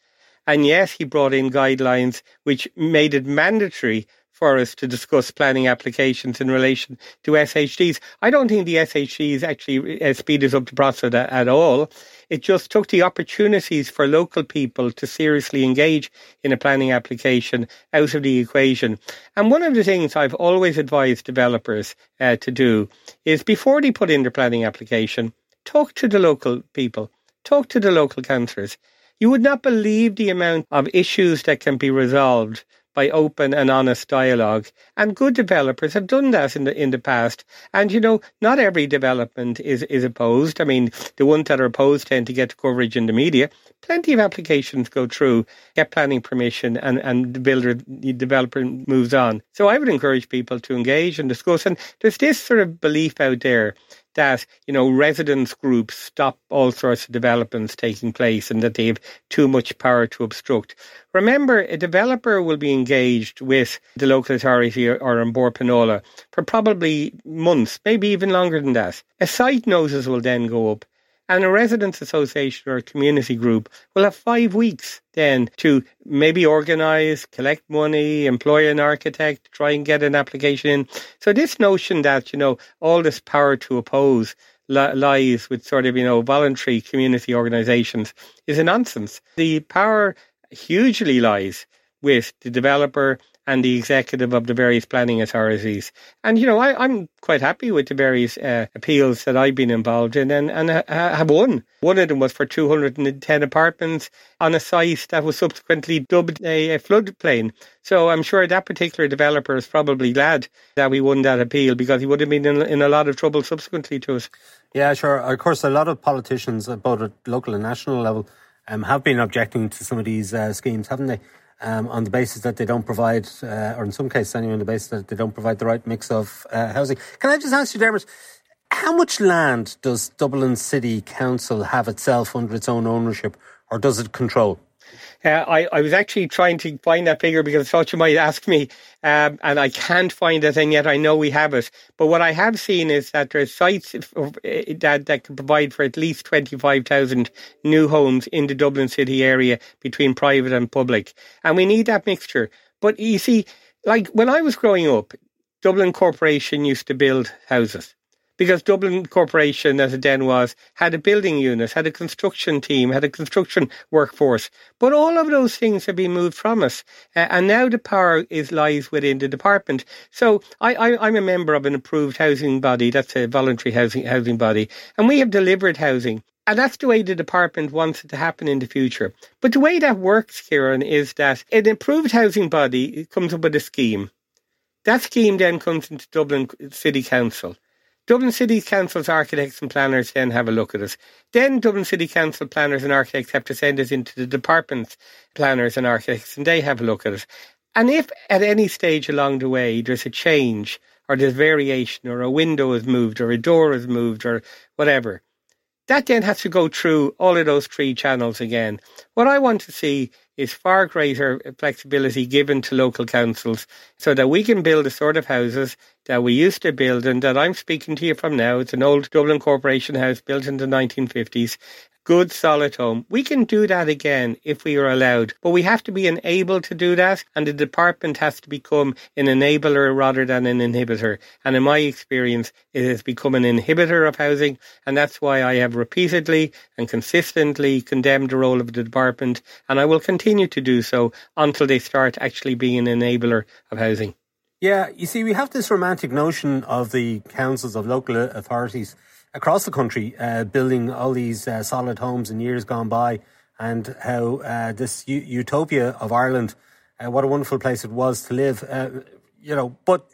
And yet he brought in guidelines which made it mandatory for us to discuss planning applications in relation to SHDs. I don't think the SHDs actually uh, speeded up the process at, at all. It just took the opportunities for local people to seriously engage in a planning application out of the equation. And one of the things I've always advised developers uh, to do is before they put in their planning application, talk to the local people, talk to the local councillors. You would not believe the amount of issues that can be resolved by open and honest dialogue. And good developers have done that in the in the past. And you know, not every development is is opposed. I mean, the ones that are opposed tend to get coverage in the media. Plenty of applications go through, get planning permission, and and the builder, the developer moves on. So I would encourage people to engage and discuss. And there's this sort of belief out there that you know residents groups stop all sorts of developments taking place and that they have too much power to obstruct. Remember, a developer will be engaged with the local authority or An Bord Pleanála for probably months, maybe even longer than that. A site notice will then go up and a residents association or a community group will have five weeks then to maybe organise, collect money, employ an architect, try and get an application in. So this notion that, you know, all this power to oppose lies with sort of, you know, voluntary community organisations is a nonsense. The power hugely lies with the developer and the executive of the various planning authorities. And, you know, I, am quite happy with the various uh, appeals that I've been involved in and, and uh, have won. One of them was for 210 apartments on a site that was subsequently dubbed a, a floodplain. So I'm sure that particular developer is probably glad that we won that appeal because he would have been in, in a lot of trouble subsequently to us. Yeah, sure. Of course, a lot of politicians, both at local and national level, um, have been objecting to some of these uh, schemes, haven't they? Um, on the basis that they don't provide, uh, or in some cases anyway, on the basis that they don't provide the right mix of uh, housing. Can I just ask you, Dermot, how much land does Dublin City Council have itself under its own ownership, or does it control? Uh, I, I was actually trying to find that figure because I thought you might ask me, um, and I can't find it, and yet I know we have it. But what I have seen is that there are sites eh, that, that can provide for at least 25,000 new homes in the Dublin city area between private and public. And we need that mixture. But you see, like when I was growing up, Dublin Corporation used to build houses because Dublin Corporation, as it then was, had a building unit, had a construction team, had a construction workforce. But all of those things have been moved from us, uh, and now the power is lies within the department. So I, I'm a member of an approved housing body. That's a voluntary housing housing body, and we have delivered housing. And that's the way the department wants it to happen in the future. But the way that works, Ciarán, is that an approved housing body comes up with a scheme. That scheme then comes into Dublin City Council. Dublin City Council's architects and planners then have a look at it. Then Dublin City Council planners and architects have to send it into the department's planners and architects and they have a look at it. And if at any stage along the way there's a change or there's variation or a window is moved or a door is moved or whatever, That then has to go through all of those three channels again. What I want to see is far greater flexibility given to local councils so that we can build the sort of houses that we used to build and that I'm speaking to you from now. It's an old Dublin Corporation house built in the 1950s good solid home. We can do that again if we are allowed, but we have to be enabled to do that, and the department has to become an enabler rather than an inhibitor. And in my experience, it has become an inhibitor of housing, and that's why I have repeatedly and consistently condemned the role of the department, and I will continue to do so until they start actually being an enabler of housing. Yeah, you see, we have this romantic notion of the councils of local authorities across the country uh, building all these uh, solid homes in years gone by, and how uh, this u- utopia of Ireland, uh, what a wonderful place it was to live. Uh, you know, but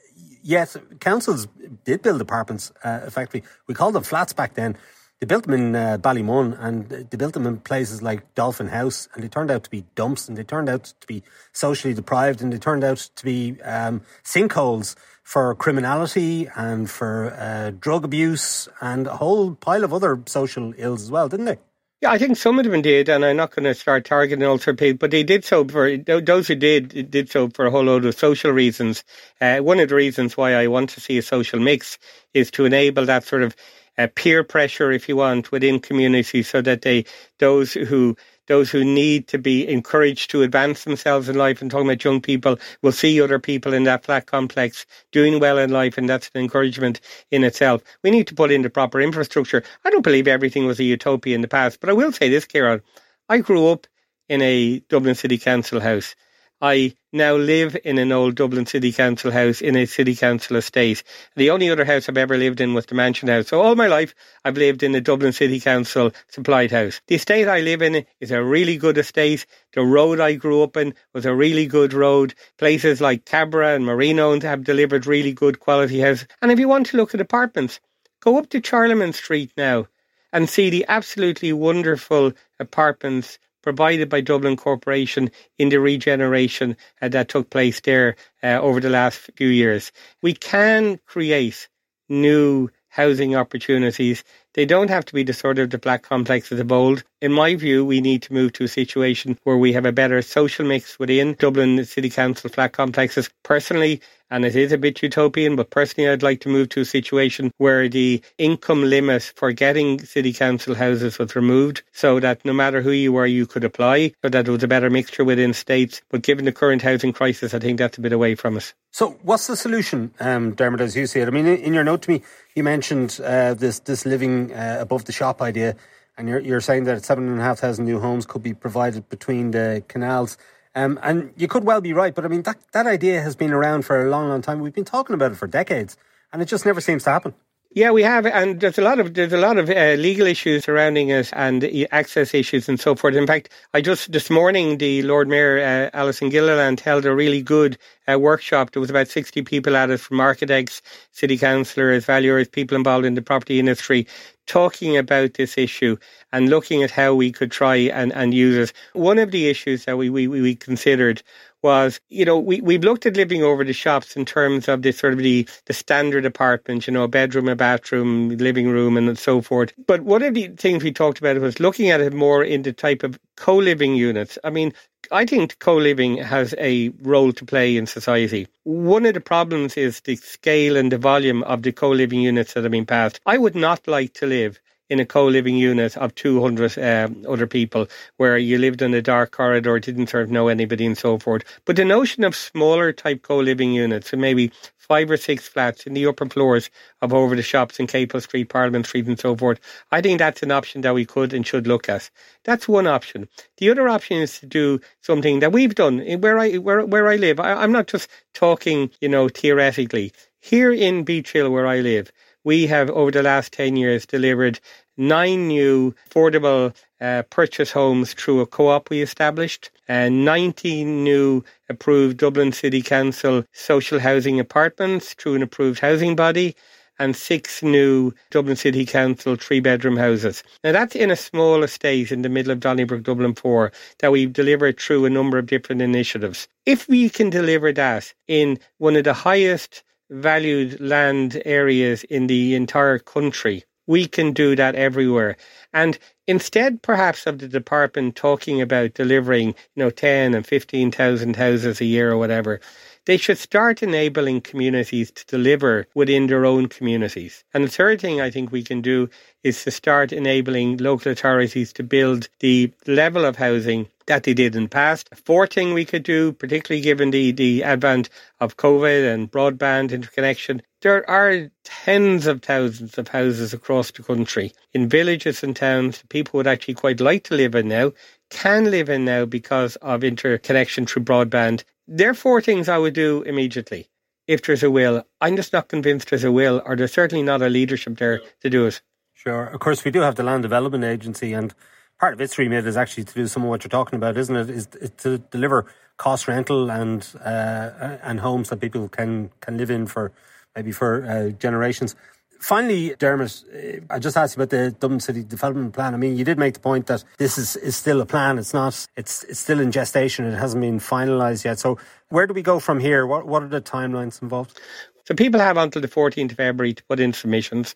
yes, councils did build apartments. Uh, effectively, we called them flats back then. They built them in uh, Ballymun and they built them in places like Dolphin House, and they turned out to be dumps, and they turned out to be socially deprived, and they turned out to be um, sinkholes for criminality and for uh, drug abuse and a whole pile of other social ills as well, didn't they? Yeah, I think some of them did, and I'm not going to start targeting all people, but they did so for those who did did so for a whole load of social reasons. Uh, one of the reasons why I want to see a social mix is to enable that sort of uh, peer pressure, if you want, within communities, so that they those who those who need to be encouraged to advance themselves in life and talking about young people will see other people in that flat complex doing well in life and that's an encouragement in itself. We need to put in the proper infrastructure. I don't believe everything was a utopia in the past, but I will say this, Ciarán. I grew up in a Dublin City Council house I now live in an old Dublin City Council house in a City Council estate. The only other house I've ever lived in was the Mansion House. So all my life I've lived in a Dublin City Council supplied house. The estate I live in is a really good estate. The road I grew up in was a really good road. Places like Cabra and Marino have delivered really good quality houses. And if you want to look at apartments, go up to Charlemont Street now and see the absolutely wonderful apartments provided by Dublin Corporation in the regeneration uh, that took place there uh, over the last few years. We can create new housing opportunities. They don't have to be the sort of the black complexes of old. In my view, we need to move to a situation where we have a better social mix within Dublin City Council flat complexes. Personally, and it is a bit utopian, but personally, I'd like to move to a situation where the income limit for getting city council houses was removed so that no matter who you were, you could apply, so that there was a better mixture within states. But given the current housing crisis, I think that's a bit away from us. So, what's the solution, um, Dermot, as you see it? I mean, in your note to me, you mentioned uh, this, this living uh, above the shop idea, and you're, you're saying that 7,500 new homes could be provided between the canals. Um, and you could well be right, but I mean, that, that idea has been around for a long, long time. We've been talking about it for decades, and it just never seems to happen. Yeah, we have, and there's a lot of there's a lot of uh, legal issues surrounding it and access issues and so forth. In fact, I just this morning the Lord Mayor uh, Alison Gilliland held a really good uh, workshop. There was about sixty people at it, from architects, city councillors, valuers, people involved in the property industry, talking about this issue and looking at how we could try and, and use it. One of the issues that we, we, we considered was, you know, we, we've looked at living over the shops in terms of the sort of the, the standard apartment, you know, a bedroom, a bathroom, living room, and so forth. But one of the things we talked about was looking at it more in the type of co living units. I mean, I think co living has a role to play in society. One of the problems is the scale and the volume of the co living units that have been passed. I would not like to live in a co-living unit of 200 um, other people where you lived in a dark corridor, didn't sort of know anybody and so forth. But the notion of smaller type co-living units, so maybe five or six flats in the upper floors of over the shops in Capel Street, Parliament Street and so forth, I think that's an option that we could and should look at. That's one option. The other option is to do something that we've done where I, where, where I live. I, I'm not just talking, you know, theoretically. Here in Beech Hill, where I live, we have over the last 10 years delivered nine new affordable uh, purchase homes through a co-op we established and 19 new approved Dublin City Council social housing apartments through an approved housing body and six new Dublin City Council three bedroom houses. Now that's in a small estate in the middle of Donnybrook, Dublin 4 that we've delivered through a number of different initiatives. If we can deliver that in one of the highest valued land areas in the entire country, We can do that everywhere. And instead, perhaps, of the department talking about delivering, you know, 10 and 15,000 houses a year or whatever, they should start enabling communities to deliver within their own communities. And the third thing I think we can do is to start enabling local authorities to build the level of housing that they did in the past. A fourth thing we could do, particularly given the, the advent of COVID and broadband interconnection, there are tens of thousands of houses across the country in villages and towns people would actually quite like to live in now, can live in now because of interconnection through broadband. There are four things I would do immediately if there's a will. I'm just not convinced there's a will, or there's certainly not a leadership there to do it. Sure. Of course, we do have the Land Development Agency, and part of its remit is actually to do some of what you're talking about, isn't it? Is, to deliver cost rental and uh, and homes that people can can live in for maybe for uh, generations. Finally, Dermot, uh, I just asked you about the Dublin City Development Plan. I mean, you did make the point that this is, is still a plan. It's not. It's it's still in gestation. It hasn't been finalised yet. So, where do we go from here? What what are the timelines involved? So, people have until the 14th of February to put in submissions.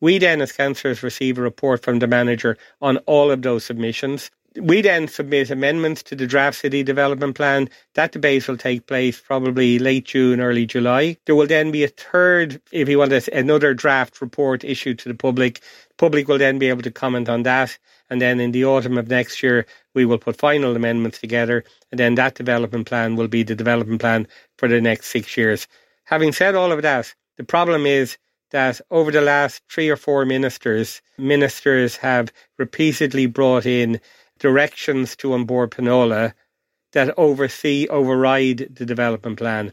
We then, as councillors, receive a report from the manager on all of those submissions. We then submit amendments to the draft city development plan. That debate will take place probably late June, early July. There will then be a third, if you want, another draft report issued to the public. Public will then be able to comment on that. And then in the autumn of next year, we will put final amendments together. And then that development plan will be the development plan for the next six years. Having said all of that, the problem is that over the last three or four ministers, ministers have repeatedly brought in directions to An Bord Pleanála that oversee, override the development plan.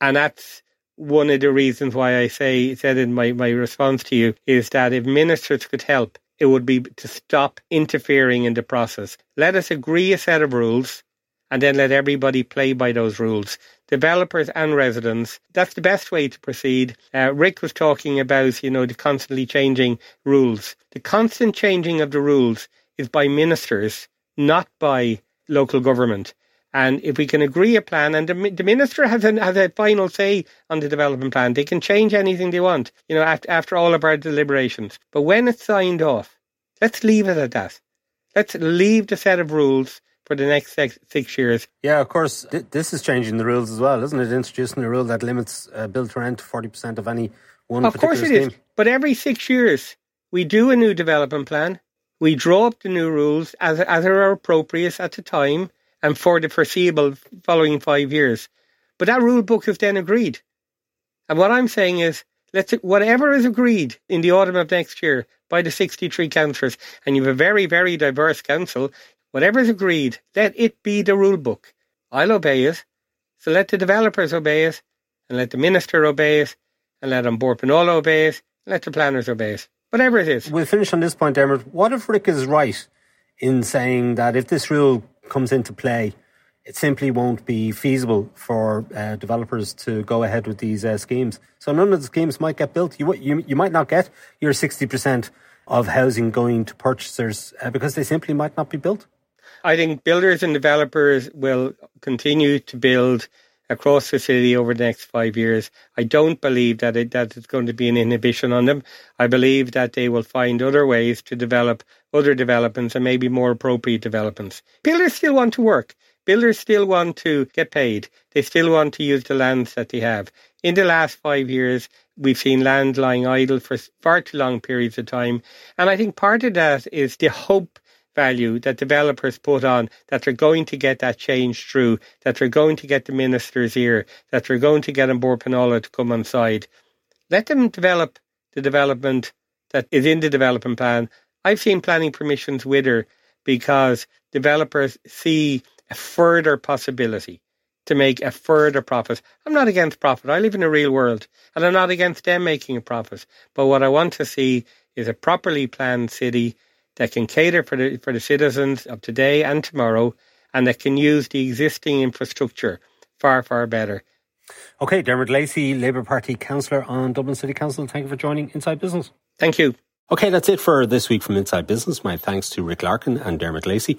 And that's one of the reasons why I say said in my, my response to you is that if ministers could help, it would be to stop interfering in the process. Let us agree a set of rules and then let everybody play by those rules. Developers and residents, that's the best way to proceed. Uh, Rick was talking about, you know, the constantly changing rules. The constant changing of the rules is by ministers, not by local government. And if we can agree a plan, and the, the minister has a, has a final say on the development plan, they can change anything they want, you know, after, after all of our deliberations. But when it's signed off, let's leave it at that. Let's leave the set of rules for the next six, six years. Yeah, of course, th- this is changing the rules as well, isn't it? Introducing a rule that limits uh, build to rent to 40% of any one Of course it scheme. is. But every six years, we do a new development plan we draw up the new rules as, as are appropriate at the time and for the foreseeable following five years. But that rule book is then agreed. And what I'm saying is, let's whatever is agreed in the autumn of next year by the 63 councillors, and you have a very, very diverse council, whatever is agreed, let it be the rule book. I'll obey it. So let the developers obey it, and let the minister obey it, and let An Bord obey it, and let the planners obey it whatever it is. We'll finish on this point, Dermot. What if Rick is right in saying that if this rule comes into play, it simply won't be feasible for uh, developers to go ahead with these uh, schemes. So none of the schemes might get built. You, you, you might not get your 60% of housing going to purchasers uh, because they simply might not be built. I think builders and developers will continue to build across the city over the next five years. I don't believe that it, that it's going to be an inhibition on them. I believe that they will find other ways to develop other developments and maybe more appropriate developments. Builders still want to work. Builders still want to get paid. They still want to use the lands that they have. In the last five years, we've seen land lying idle for far too long periods of time. And I think part of that is the hope value that developers put on that they're going to get that change through, that they're going to get the minister's ear, that they're going to get An Bord Pleanála to come on side. Let them develop the development that is in the development plan. I've seen planning permissions wither because developers see a further possibility to make a further profit. I'm not against profit. I live in a real world and I'm not against them making a profit. But what I want to see is a properly planned city that can cater for the, for the citizens of today and tomorrow and that can use the existing infrastructure far, far better. Okay, Dermot Lacey, Labour Party Councillor on Dublin City Council. Thank you for joining Inside Business. Thank you. Okay, that's it for this week from Inside Business. My thanks to Rick Larkin and Dermot Lacey.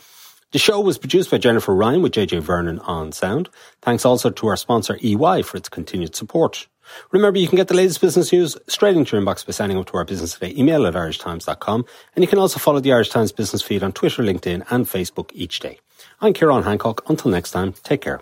The show was produced by Jennifer Ryan with JJ Vernon on sound. Thanks also to our sponsor EY for its continued support. Remember, you can get the latest business news straight into your inbox by signing up to our Business Today email at irishtimes.com. And you can also follow the Irish Times business feed on Twitter, LinkedIn and Facebook each day. I'm Ciarán Hancock. Until next time, take care.